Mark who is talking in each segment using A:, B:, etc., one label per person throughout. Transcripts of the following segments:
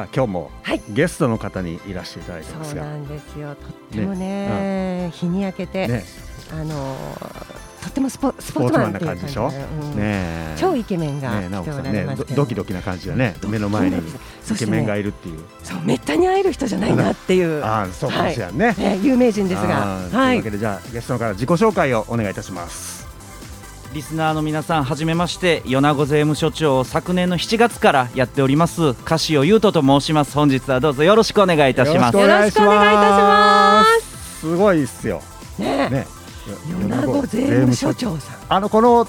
A: さあ今日も
B: はい。
A: ゲストの方にいらしていただいてますが、
B: そうなんですよ。とってもね日に焼けて、
A: ね。
B: あのーとってもスポスポー
A: ツマンな。感じでしょ？
B: うん
A: ね
B: 超イケメンが来ておられますけど。
A: ドドキドキな感じだね。目の前にイケメンが
B: ね
A: いるっていう、
B: そうめったに会える人じゃないなっていう、
A: ああそうかもしれんね、
B: ね、有名人です
A: あ
B: がはいいう
A: わけでじゃあゲストの方自己紹介をお願いいたします
C: リスナーの皆さんはじめまして米子税務署長を昨年の7月からやっておりますカシオ優斗と申します。本日はどうぞよろしくお願いいたします。
A: よろしくお願い
B: いいたします。
A: すごいっすよ。
B: ね
A: ね
B: 米子税務署長さん。
A: あのこの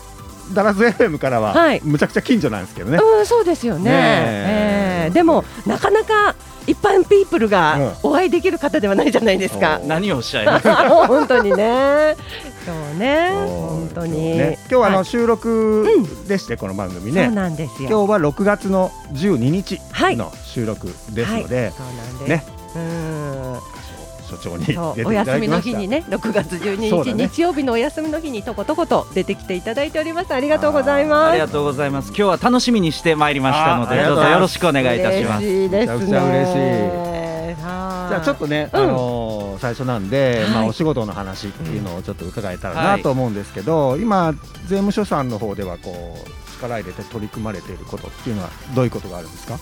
A: ダラズ FM からは、
B: はい。
A: むちゃくちゃ近所なんですけどね、
B: うん、そうですよね。
A: ねえ。
B: えーでもなかなか一般ピープルがお会いできる方ではないじゃないですか。
A: うん
C: 何をおっしゃいます
B: 本当にね。そうね。本当に。
A: ね今日はあの
B: はい
A: 収録でして、この番組ね
B: そうなんですよ。
A: 今日は6月の12日
B: はい
A: の収録ですので、
B: はい、そうなんです。
A: ね
B: うん。
A: 所長に出てい
B: そう
A: ただ
B: お休み
A: きました
B: の日にね、6月12日、
A: ね
B: 日曜日のお休みの日にとことこと出てきていただいております。ありがとうございます。
C: ありがとうございます今日は楽しみにしてまいりましたのでどうぞよろしくお願いいたします
B: 嬉しいですね。
A: めちゃくちゃ嬉しい
B: い。
A: じゃあちょっとね、
B: うん
A: あのー最初なんで、
B: はい。
A: まあお仕事の話っていうのをちょっと伺えたらなと思うんですけど、今税務署さんの方ではこう力入れて取り組まれていることっていうのはどういうことがあるんですか？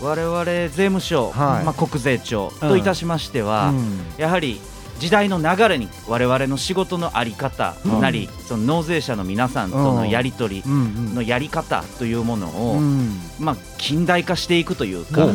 C: 我々税務署、
A: はい。
C: まあ、国税庁といたしましては、
A: うん。
C: やはり時代の流れに我々の仕事のあり方なり、その納税者の皆さんとのやり取り
A: うん。
C: のやり方というものを、
A: うん。
C: まあ、近代化していくというか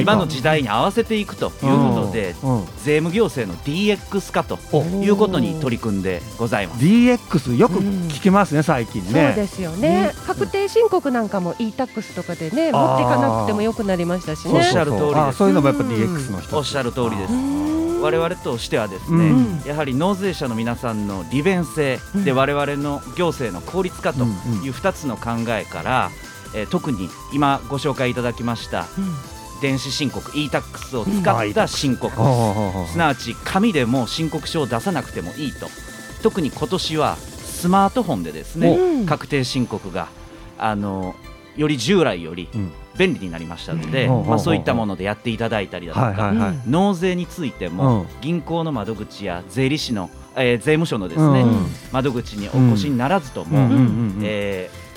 C: 今の時代に合わせていくということで、
A: うん。うん。
C: 税務行政の DX 化と
A: お
C: いうことに取り組んでございます。
A: DX よく聞きますね最近
B: そう
A: ね。
B: ですよね、確定申告なんかも e-tax とかでね、持っていかなくてもよくなりましたしね。
C: おっしゃる通りです。
A: あそういうのもやっぱ
B: うん
A: DX の一つ。
C: おっしゃる通りです。
B: う。ん
C: 我々としてはです
A: う
C: ね、
A: ん。
C: やはり納税者の皆さんの利便性
B: うん。
C: で我々の行政の効率化という2つの考えから、えー特に今ご紹介いただきました電子申告 e-tax を使った申告、すなわち紙でも申告書を出さなくてもいいと。特に今年はスマートフォンでですね
B: うん。
C: 確定申告があのより従来より
A: うん
C: 便利になりましたので、
A: うん。
C: まあ、そういったものでやっていただいたりだとか、
A: はいはいはい。
C: 納税についても、
A: うん。
C: 銀行の窓口や税理士の、えー税務署のですね、
A: うん。
C: 窓口にお越しにならずとも、
A: うん。うん。うん。うん。
C: えー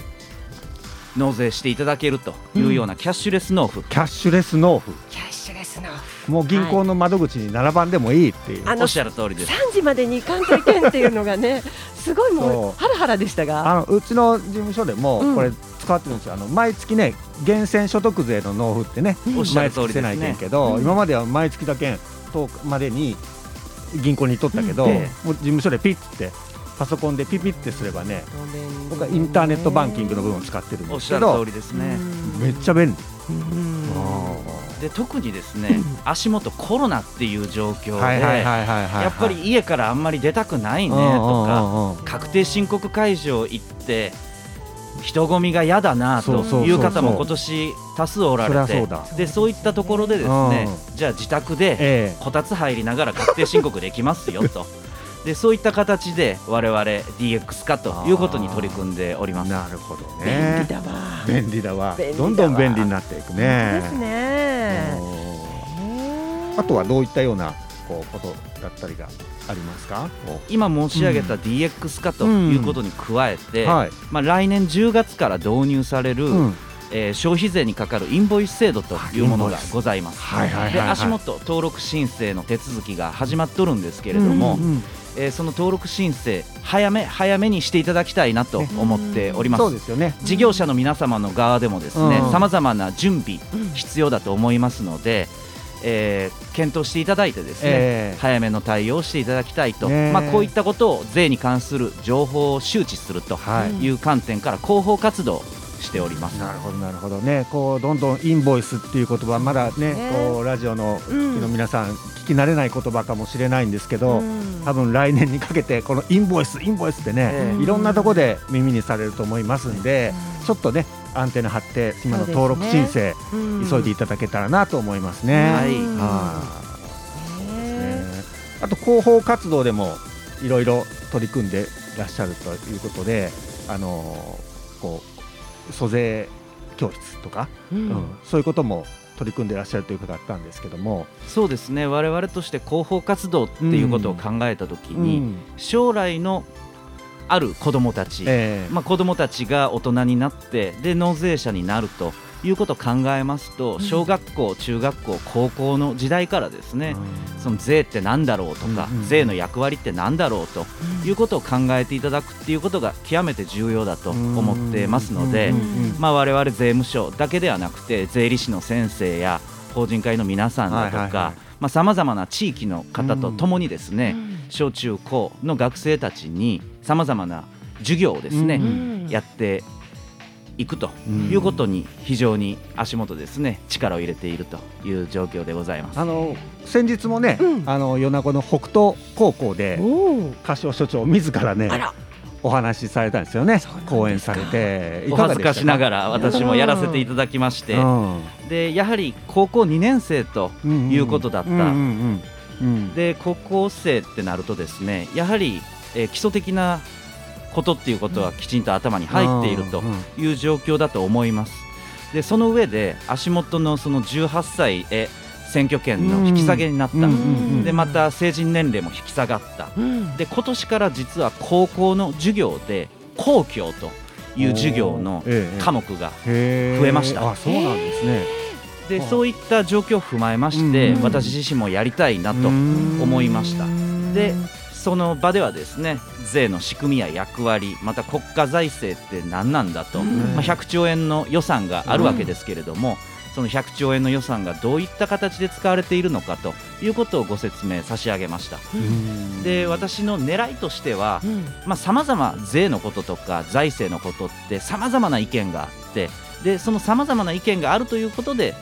C: 納税していただけるというようなキャッシュレス納付、
A: キャッシュレス納付。
B: キャッシュレスの
A: もう銀行の窓口に並ばんでもいいっていう。
B: あの
C: おっしゃる通りです。
B: 3時までに行かんといけんっていうのがね、すごいも
A: そう
B: う。ハラハラでしたが。
A: あのうちの事務所でも
B: うん。
A: これ使ってるんですよ、あの毎月ね源泉所得税の納付ってね、
C: おっしゃる
A: 毎月せない。けんけど、
B: うん。
A: 今までは毎月だけ10日までに銀行に取ったけど、
C: うん。え
A: もう事務所でピッてパソコンでピピってすればね僕はインターネットバンキングの部分を使ってるん
C: おっしゃる
A: ですけど
C: 通りですね。
A: めっちゃ便利、
B: うん。
C: で特にですね、足元コロナっていう状況で、やっぱり家からあんまり出たくないねとか、確定申告会場行って人混みが嫌だなという方も今年多数おられて
A: そうだ。
C: でそういったところでですね
A: う
C: じゃあ自宅で
A: え
C: こたつ入りながら確定申告できますよと。でそういった形で我々 DX 化ということに取り組んでおり
A: え
C: ます。
A: なるほどね。便利だわ。
B: 便利だわ。
A: どんどん便利になっていくね。
B: ですね。
A: あとはどういったようなこうことだったりがありますか？
C: 今申し上げた DX 化ということに加えて、
A: はい、
C: まあ、来年10月から導入される、
A: うん。
C: えー消費税にかかるインボイス制度というものがございます。で足元登録申請の手続きが始まっとるんですけれども、
A: うんうん
C: えーその登録申請早め早めにしていただきたいなと思っております。
A: そうですよね。
C: 事業者の皆様の側でもですね
A: うん。
C: さまざまな準備
B: うん
C: 必要だと思いますので、えー検討していただいてですね、
A: ええ。
C: 早めの対応をしていただきたいと、
A: ねえ。
C: まあ、こういったことを税に関する情報を周知すると
A: はい。
C: いう観点から広報活動をしております。
A: なるほどなるほど。ねこうどんどんインボイスっていう言葉まだね
B: ね。
A: こうラジオの
B: うん。
A: の皆さん聞き慣れない言葉かもしれないんですけど、
B: うん。
A: 多分来年にかけてこのインボイスインボイスってね、
C: え
B: え
A: いろんなとこで耳にされると思いますんで、ちょっとねアンテナ張って今の登録申請、
B: うん。
A: 急いでいただけたらなと思いますね。
C: はい。
B: うん
A: はい。
B: ね。
A: ね。あと広報活動でもいろいろ取り組んでいらっしゃるということで、あのーこう租税教室とか、
B: うん。
A: うん。そういうことも取り組んでいらっしゃるという伺ったんですけども。
C: そうですね。我々として広報活動っていうことを考えた時に、
A: うん。
C: 将来のある子どもたち、
A: ええ。
C: まあ、子どもたちが大人になってで納税者になるということを考えますと小学校、中学校高校の時代からですね、その税って何だろうとか、
A: うんうん
C: 税の役割って何だろうということを考えていただくっていうことが極めて重要だと思ってますので、
A: うんうんうん。
C: まあ、我々税務署だけではなくて税理士の先生や法人会の皆さんだと
A: はいはいは
C: かさまざ、まな地域の方とともにですね、
B: うん。
C: 小中高の学生たちにさまざまな授業をですね、
A: うん。
C: やっていくと
A: うん。
C: いうことに非常に足元ですね力を入れているという状況でございます。
A: あの先日もね、
B: うん。
A: あの米子の北東高校で柏所長自らねお話しされたんですよね。講演されて。い
C: お恥ずかしながら私もやらせていただきまして、
A: うん。
C: でやはり高校2年生と
A: うん
C: いうことだった。で高校生ってなるとですねやはり、えー基礎的なことっていうことはきちんと頭に入っているという状況だと思います。でその上で足元のその18歳へ選挙権の引き下げになった、でまた成人年齢も引き下がった。
B: うん。
C: で今年から実は高校の授業で公共という授業の
A: ええ
C: 科目が
A: へ
C: 増えました。
A: あそうなんですね。
C: で
A: はい
C: そういった状況を踏まえまして、
A: うん
C: 私自身もやりたいなと思いました。でその場ではですね税の仕組みや役割また国家財政って何なんだと、
B: うん。
C: まあ、100兆円の予算があるわけですけれども、その100兆円の予算がどういった形で使われているのかということをご説明差し上げました。
A: うん。
C: で私の狙いとしては
B: うん。
C: さまざ、ま税のこととか財政のことってさまざまな意見があってでそのさまざまな意見があるということで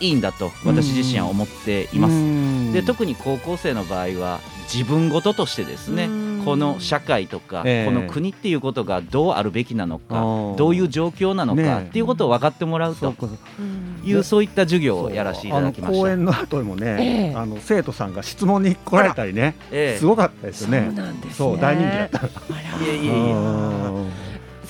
C: いいんだと私自身は思っています。
A: うん。
C: で特に高校生の場合は自分事としてですね
B: うん。
C: この社会とか、
A: ええ。
C: この国っていうことがどうあるべきなのかどういう状況なのか、っていうことを分かってもらうというそういった授業をやらせていただきました。
A: あの講演の後もね、
B: ええ。
A: あの生徒さんが質問に来られたりね、
C: ええ。
A: すごかったです
B: そう
A: よね。
B: なんですね。
A: そう大人気だった。
C: いえいえいえ。
A: うん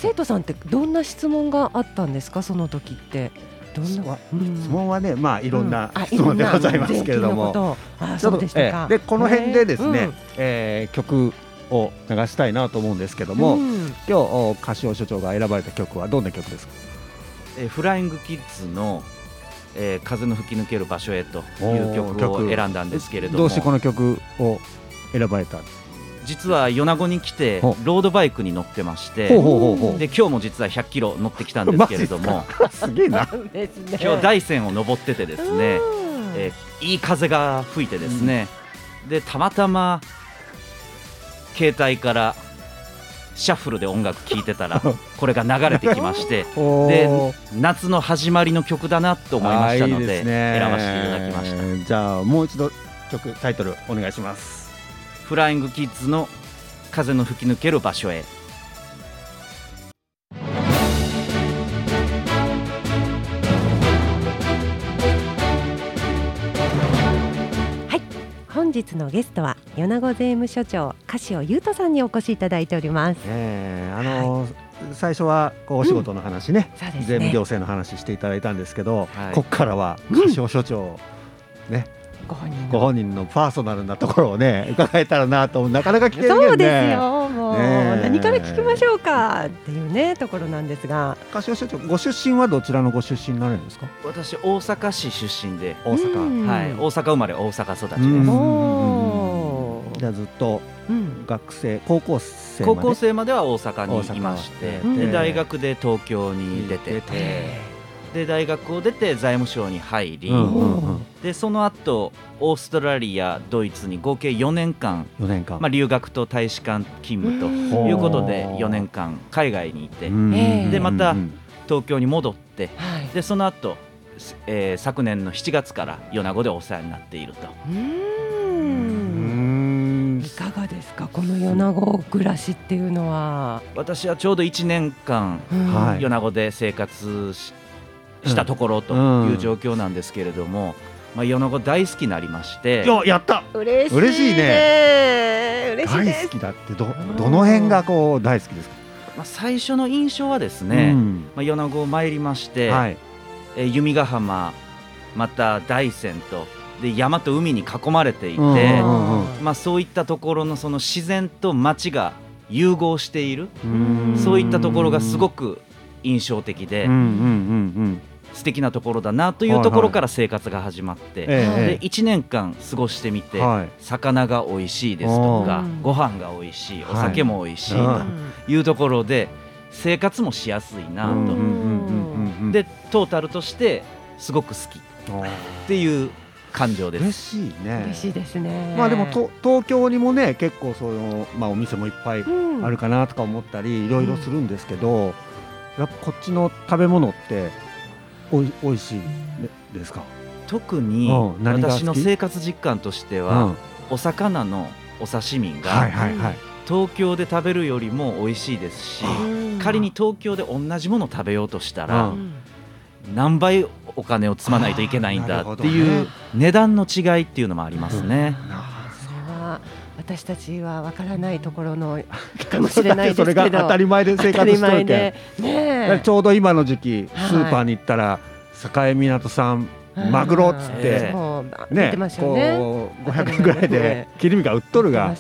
B: 生徒さんってどんな質問があったんですかその時ってどんな、うん。
A: 質問はね、まあいろんな質問でございますけれども、ちょっと
B: そうで
A: この辺でですね、
B: うん。
A: えー曲を流したいなと思うんですけども、
B: うん。
A: 今日お柏所長が選ばれた曲はどんな曲ですか？
C: えーフライングキッズの、えー風の吹き抜ける場所へという曲を
A: 曲。
C: 選んだんですけれども。
A: どうしてこの曲を選ばれた？
C: 実は米子に来て
A: ほ
C: ロードバイクに乗ってまして。で今日も実は100キロ乗ってきたんですけれども
A: すげえな。
C: 今日大山を登っててですね、
B: うん。
C: えーいい風が吹いてですね、でたまたま携帯からシャッフルで音楽聴いてたら これが流れてきまして
A: お
C: で
A: ー。
C: 夏の始まりの曲だなと思いましたので選ばせていただきました。
A: じゃあもう一度曲タイトルお願いします
C: フライングキッズの風の吹き抜ける場所へ。
B: 本日のゲストは米子税務署長柏尾優斗さんにお越しいただいております。
A: えーあのー最初はこうお仕事の話ね、
B: そうですね。
A: 税務行政の話していただいたんですけど、
C: はい。
A: ここからは
B: うん
A: 柏所長、
B: ご本人の。
A: ご本人のパーソナルなところをね 伺えたらなとなかなか来てるけどね。
B: そうですよ。もう、何から聞きましょうかっていうねところなんですが。
A: 柏所長ご出身はどちらのご出身になるんですか？
C: 私大阪市出身で、
A: 大阪、
B: うん。
C: はい、大阪生まれ大阪育ちです、
A: じゃあずっと
B: うん。
A: 学生高校生まで？
C: 高校生までは大阪にいましてで大学で東京に出て
A: 出
C: て。で大学を出て財務省に入り、
A: うんうんうん
C: でその後オーストラリアドイツに合計4年間、
A: 4年間、
C: まあ、留学と大使館勤務と
B: うん。
C: いうことで
A: ほう。
C: 4年間海外にいてでまた
A: うん
C: 東京に戻って
B: はい。
C: でその後、えー昨年の7月から米子でお世話になっていると。
B: いかがですかこの米子暮らしっていうのは、
C: 私はちょうど1年間米子で生活ししたところという状況なんですけれども、まあ、米子大好きになりまして。
A: いややった。
B: 嬉しい
A: 嬉しい
B: ね。嬉しい
A: 大好きだって。どどの辺がこう大好きですか？
C: まあ、最初の印象はですね、
A: うん。
C: まあ、米子参りまして、
A: はい。
C: えー弓ヶ浜また大山とで山と海に囲まれていて、まあ、そういったところのその自然と街が融合している。
A: うん。
C: そういったところがすごく印象的で
A: うんうんうん
C: 素敵なところだなというところから生活が始まって、
A: え
C: で1年間過ごしてみて、
A: はい。
C: 魚が美味しいですとか
B: うん。
C: ご飯が美味しいお酒も美味しい
A: は
C: というところで生活もしやすいなと、
A: うんうんうんうんうん
C: でトータルとしてすごく好き。っ
A: あ
C: ていう感情です。
A: しいね。
B: 嬉しいですね。
A: まあでもと東京にもね結構そのまあお店もいっぱい
B: うん。
A: あるかなとか思ったりいろいろするんですけど、やっぱこっちの食べ物っておい美味しい。ですか？
C: 特に私の生活実感として
A: うん。
C: は、お魚のお刺身
A: はい
C: が。東京で食べるよりも美味しいですし
B: うん
C: 仮に東京で同じものを食べようとしたら、
A: うん。
C: 何倍お金を積まないといけないんだっていう値段の違いっていうのもありますね。
B: 私たちはわからないところのかもしれないですけど。
A: それが当たり前で生活しとるけん。
B: ね
A: ちょうど今の時期
B: はい。
A: スーパーに行ったら境港産マグロっつっ
C: え
A: て
B: もう出
A: ね。こう500円ぐらいで切り身が売っとるが。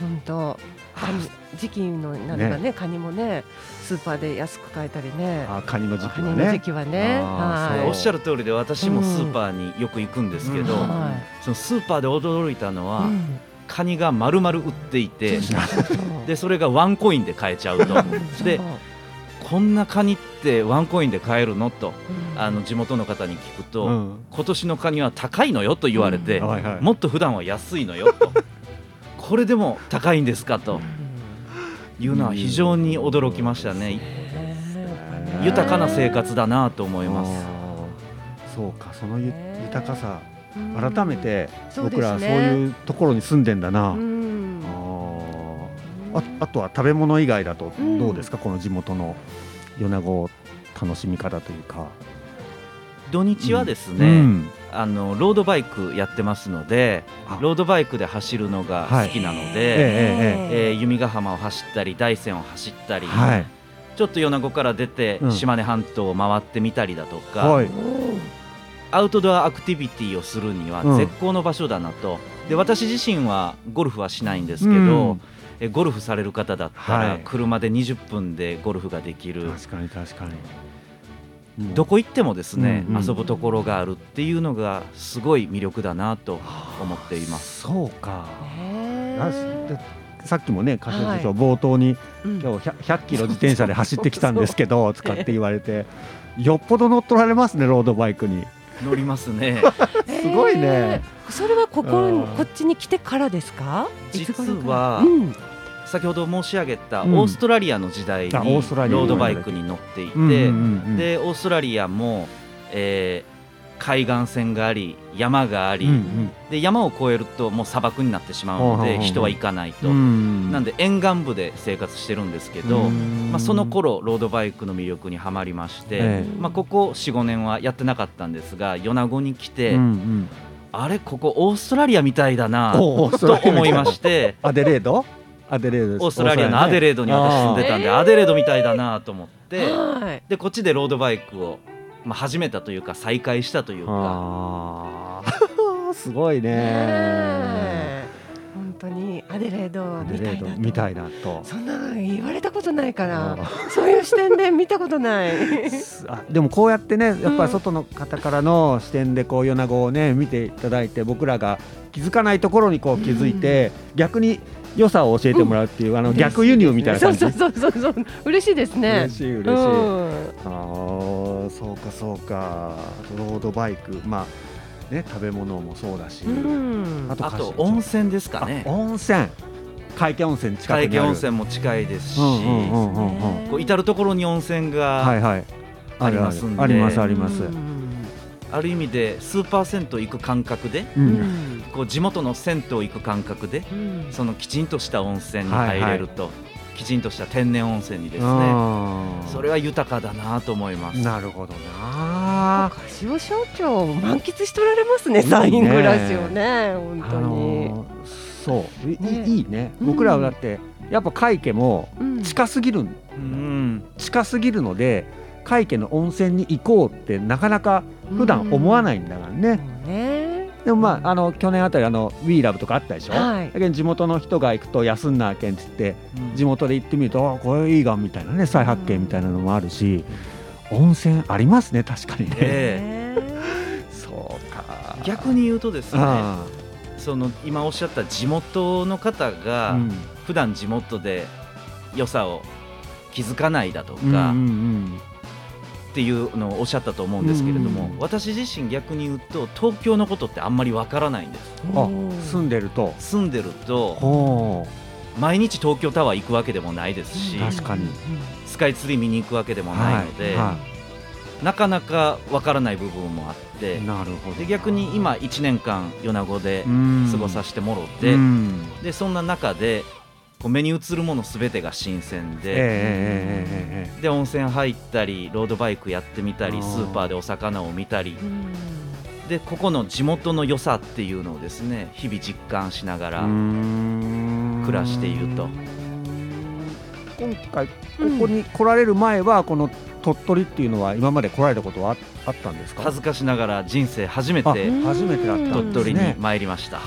B: 本当。カニ時期のなんかねカニもねスーパーで安く買えたりね。
A: あカニの時期はね。
B: 期はね。はい。
C: おっしゃる通りで私もスーパーによく行くんですけど、
A: うん。
B: は
C: そのスーパーで驚いたの
B: い
C: は、
B: うん
C: カニが丸々売っていてでそれがワンコインで買えちゃうと。でこんなカニってワンコインで買えるの？と
B: うん。
C: あの地元の方に聞くと、
A: うん。
C: 今年のカニは高いのよと言われて、
A: はいはい。
C: もっと普段は安いのよと。これでも高いんですかと。いうのは非常に驚きましたね。豊かな生活だなと思います。
A: そうかその豊かさ。
B: うん
A: 改めて僕らはそういうところに住んでんだな、
B: うん。
A: あー。ああとは食べ物以外だとどうですか、この地元の米子楽しみ方というか。
C: 土日はです
A: う
C: ね、
A: ん。
C: あのロードバイクやってますので
A: あ。
C: ロードバイクで走るのが好きなので、
A: えええ
C: えー弓ヶ浜を走ったり大山を走ったり、
A: はい。
C: ちょっと米子から出て
A: うん。
C: 島根半島を回ってみたりだとか、
A: はい
C: アウトドアアクティビティをするには
A: うん。
C: 絶好の場所だなと、で私自身はゴルフはしないんですけど、
A: うん。
C: えゴルフされる方だったら、
A: はい。
C: 車で20分でゴルフができる。
A: 確かに確かに。
C: どこ行ってもですね、
A: うんうん。
C: 遊ぶところがあるっていうのがすごい魅力だなと思っています。
A: そうか。さっきもね柏
B: はい。
A: 木長冒頭に
B: うん。
A: 今日 100, 100キロ自転車で走ってきたんですけど使って言われて。よっぽど乗っ取られますねロードバイクに
C: 乗りますね。
A: すごいね。
B: へーそれはここ
A: うん。
B: こっちに来てからですか？
C: 実は
B: うん。
C: 先ほど申し上げたオ
A: うん。
C: ーストラリアの時代にロ
A: ーストラリア
C: ードバイクに乗っていて、
A: うんうんうん。
C: でオーストラリアも、えー海岸線があり山があり、
A: うん
C: で山を越えるともう砂漠になってしまうので人は行かないと、
A: うん。
C: なんで沿岸部で生活してるんですけど、
A: うん。
C: まあ、その頃ロードバイクの魅力にはまりまして、
A: ええ。
C: まあ、ここ45年はやってなかったんですが米子に来て、
A: うんうん。
C: あれここオーストラリアみたいだな と思いまして
A: アデレード？アデレード
C: オーストラリアのアデレードに私住んでたんでアデレードみたいだなと思って
B: はい。
C: でこっちでロードバイクを、まあ、始めたというか再開したというか。
A: すごい
B: ね。本当にアデレードみたいなと。そんなの言われたことないから。
A: あ
B: そういう視点で見たことない。
A: あでもこうやってねやっぱ
B: うん
A: り外の方からの視点でこう米子をね見ていただいて僕らが気づかないところにこう気づいて、逆に良さを教えてもらうっていう、あの逆輸入みたいな感じ？
B: そうそうそうそうそう。嬉しいですね。
A: 嬉しい嬉しい、
B: うん。
A: あーそうかそうか。ロードバイクまあね食べ物もそうだし、
B: うん。
A: あと
C: あと温泉ですかね。
A: あ温泉。海温泉近くにある。
C: 海峡温泉も近いですし、
A: うんうんうんうんうん。
C: こう至る所に温泉が
A: はいはい。
C: ありますんで。
A: ありますあります、
B: うん
C: ある意味でスーパー銭湯行く感覚で
A: う
B: うん。ん
C: こう地元の銭湯行く感覚で
B: うん。
C: そのきちんとした温泉に入れると、きちんとした天然温泉にですね。それは豊かだなと思います。
A: なるほどな。
B: 柏社長満喫しておられますねサイン暮らしをね本
A: あ
B: 当に、
A: のーそう。い,、
B: ね
A: いいね。
B: うん。
A: 僕らはだってやっぱ海家も
B: うん。
A: 近すぎる
C: うん、
A: 近すぎるので海家の温泉に行こうってなかなか普段思わないんだからね、
B: ね
A: でもまああの去年あたりあの「WeLove」とかあったでしょ、
B: はい。
A: だけど地元の人が行くと休んなあけんって言って
C: うん。
A: 地元で行ってみるとあこれいいがんみたいなね再発見みたいなのもあるし温泉ありますね確かにね、
C: え。
A: そうか。
C: 逆に言うとですね
A: あ
C: その今おっしゃった地元の方
A: あ
C: が
A: うん。
C: 普段地元で良さを気づかないだと
A: うん
C: か
A: うん
C: っていうのをおっしゃったと思うんですけれども、
A: うん。
C: 私自身逆に言うと東京のことってあんまりわからないんです
A: 住んでると？
C: 住んでると
A: ほ
C: 毎日東京タワー行くわけでもないですし
A: 確かに。
C: スカイツリー見に行くわけでも
A: う
C: ないので、
A: は
C: なかなかわからない部分もあって
A: いなるほど。
C: で逆に今1年間米子で過ごさせてもろ
A: う
C: て、
A: ん。
C: でそんな中でこう目に映るものすべてが新鮮で、
A: えええええええ
C: で温泉入ったりロードバイクやってみたりスーパーでお魚を見たり。
B: うん。
C: でここの地元の良さっていうのをですね日々実感しながら、暮らしていると。
A: 今回ここに来られる前はこの鳥取っていうのは今まで来られたことはああったんですか？
C: 恥ずかしながら人生初め
A: あ
C: て鳥取に参りました。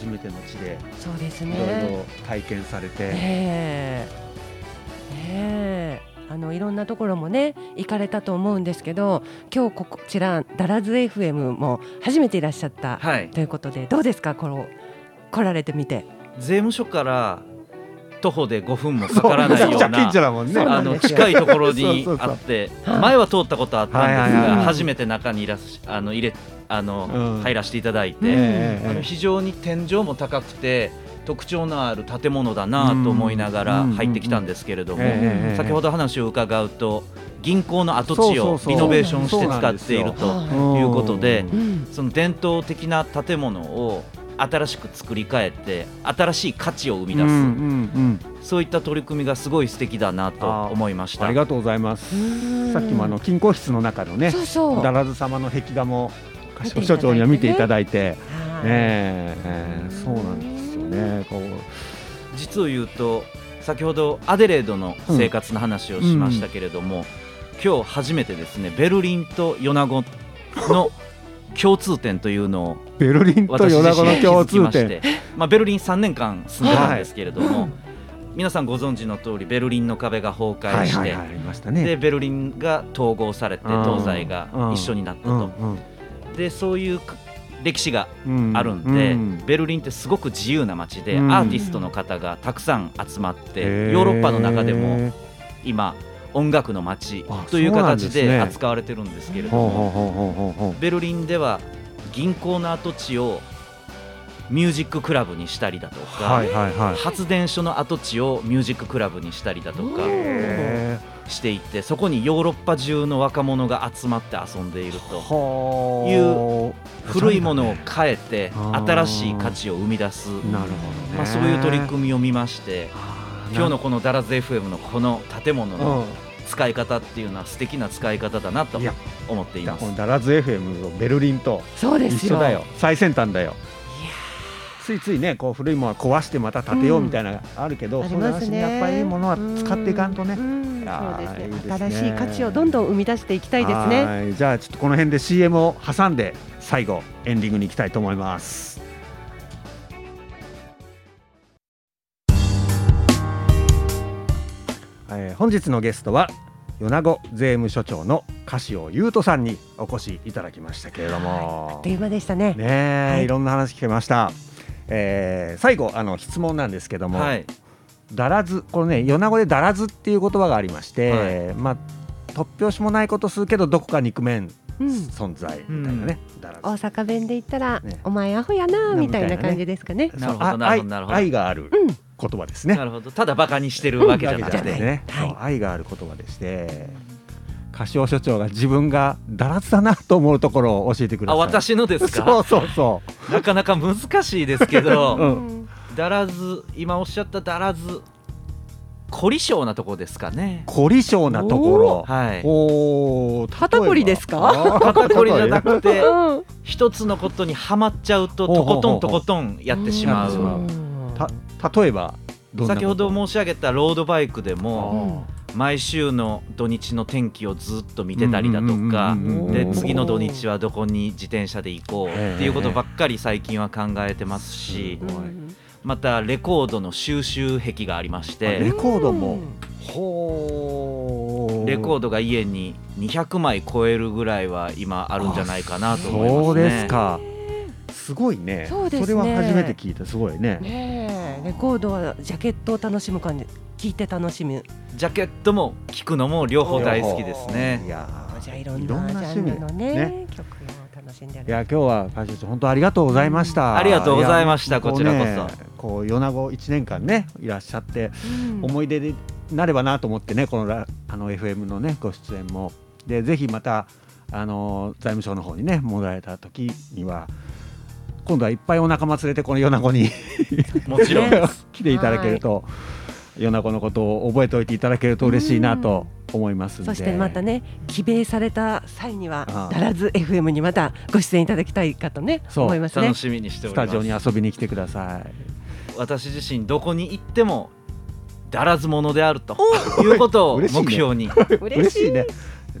A: 初めての地で
B: そうです
A: いろい
B: ね。
A: ろ体験されて、
B: あのいろんなところもね行かれたと思うんですけど今日こちらダラズ FM も初めていらっしゃった。
C: はい、
B: ということでどうですか？この来られてみて。
C: 税務署から徒歩で5分もかからないようなあの近いところに
A: そうそうそう。
C: あって
B: はい。
C: 前は通ったことあったんです
A: はいはいはい。
C: が初めて中にいらっしあの入れあの、
A: うん。
C: 入らせていただいて、
A: ええ
C: あの非常に天井も高くて特徴のある建物だなと思いながら
A: うん
C: 入ってきたんですけれども、
A: ええ
C: 先ほど話を伺うと銀行の跡地をリノベーションして使っていると
B: は
C: いうことでその伝統的な建物を新しく作り変えて新しい価値を生み出す、
A: うんうんうん。
C: そういった取り組みがすごい素敵だなと思いました。
A: ありがとうございます。
B: うん。
A: さっきもあの金庫室の中のね
B: そうそう。
A: ダラズ様の壁画も所長には見ていただいて。
B: はい。
A: ええええそうなんですよね。こう。
C: 実を言うと先ほどアデレードの生活の話をしましたけれども、今日初めてですねベルリンと米子の共通点というのを
A: ベルリンと米子の共通点。
C: まあ、ベルリン3年間住んでたんですけれども、皆さんご存知の通りベルリンの壁が崩壊して、でベルリンが統合されて
A: うん。
C: 東西が一緒になったと、
A: うん
C: でそういう歴史が
A: うん。
C: あるんで、
A: うん。
C: ベルリンってすごく自由な街で、
A: うん。
C: アーティストの方がたくさん集まって、ヨーロッパの中でも今音楽の街
A: あ
C: という形
A: で
C: 扱われてるんですけれども、ベルリンでは銀行の跡地をミュージッククラブにしたりだとか、発電所の跡地をミュージッククラブにしたりだとか
A: へ
C: していてそこにヨーロッパ中の若者が集まって遊んでいると
A: はあ。
C: いう古いものを変えて新しい価値を生み出す、まあ、そういう取り組みを見まして今日のこのダラズ FM のこの建物
A: う
C: の
A: ん。
C: 使い方っていうのは素敵な使い方だなと思っています。
A: このダラズ FM のベルリンと
B: そうですよ。
A: 一緒だよ。最先端だよ。ついついねこう古いものは壊してまた建てようみたいなのがあるけど、
B: あり
A: そうじゃなしにやっぱりいいものは使っていかんとね。
B: うん。うん。そうですね。新しい価値をどんどん生み出していきたいですね。
A: はい。じゃあちょっとこの辺で CM を挟んで最後エンディングに行きたいと思います本日のゲストは米子税務署長の柏尾優斗さんにお越しいただきましたけれども。
B: あっという間でしたね。
A: ねえ、
B: はい。
A: い、ろんな話聞けました、えー最後あの質問なんですけども、
C: はい。
A: だらずこれね米子でだらずっていう言葉がありまして、
C: はい。
A: まあ突拍子もないことするけどどこか憎めん
B: うん。
A: 存在みたいなね、だらず。
B: 大阪弁で言ったら、
A: ね。
B: お前アホやな
A: ね。
B: みたいな感じですかね。
C: なるほど
A: そうあ
C: なるほどなるほど。
A: 愛愛がある。
B: うん、
A: 言葉ですね。
C: なるほど。ただバカにしてるわけじゃなくて、
A: ね、
B: はい。
A: 愛がある言葉でして柏所長が自分がだらずだなと思うところを教えてください。
C: あ私のです
A: そう
C: か
A: そうそ
C: なかなか難しいですけど、
A: うん。
C: だらず今おっしゃっただらず凝り性なとこですかね。
A: う凝り性なところ。
C: はい。
A: おー
B: 肩こりですか？
C: 肩こりじゃなくて
B: うん。
C: 一つのことにはまっちゃうととことんとことん。やってしまう
A: 例えば
C: 先ほど申し上げたロードバイクでも毎週の土日の天気をずっと見てたりだとかで次の土日はどこに自転車で行こうっていうことばっかり最近は考えてますしまたレコードの収集癖がありまし
A: あレ
C: て
A: コードも？ほ
C: レコードが家に200枚超えるぐらいは今あるんじゃないかなと思いますね。
A: そうですか。すごいね。
B: ね。
A: れは初めて聞いた。すごいね。
B: ねえレコードはジャケットを楽しむ感じ聞いて楽しむ
C: ジャケットも聴くのも両方大好きです
A: い
C: ね。
A: やー
B: じゃあいろん
A: いろん
B: な
A: な趣味
B: ジャンルのね
A: ね
B: 曲を楽しんでる
A: いや今日は会長本当ありがとうございました、
C: ありがとうございました
A: や
C: こちらこそ
A: こう米子一年間ねいらっしゃって
B: うん
A: 思い出になればなと思ってねこのラあの FM のねご出演もでぜひまたあの財務省の方にね戻られた時には今度はいっぱいお仲間連れてこの米子に。
C: もちろん。
B: ね
A: 来ていただけると、米子のことを覚えておいていただけると嬉しいなと思います
B: そしてまたね帰米された際にはだらず FM にまたご出演いただきたいかとね
A: そう。
B: 思いますね。
C: 楽しみにしております。
A: スタジオに遊びに来てください。
C: 私自身どこに行ってもだらず者であるということを目標に。
B: 嬉しい
A: ね。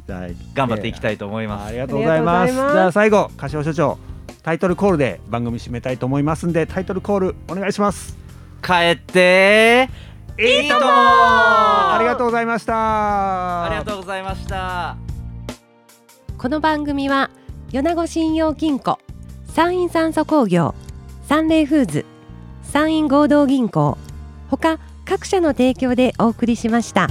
A: は い。
C: 頑張っていきたいと思います。
A: ありがとうございます。
B: ありがとうございます。
A: じゃあ最後柏所長タイトルコールで番組締めたいと思いますんでタイトルコールお願いします。
C: 帰っていいとも
A: ありがとうございました。
C: ありがとうございました。
B: この番組は米子信用金庫山陰酸素工業サンレイフーズ山陰合同銀行ほか各社の提供でお送りしました。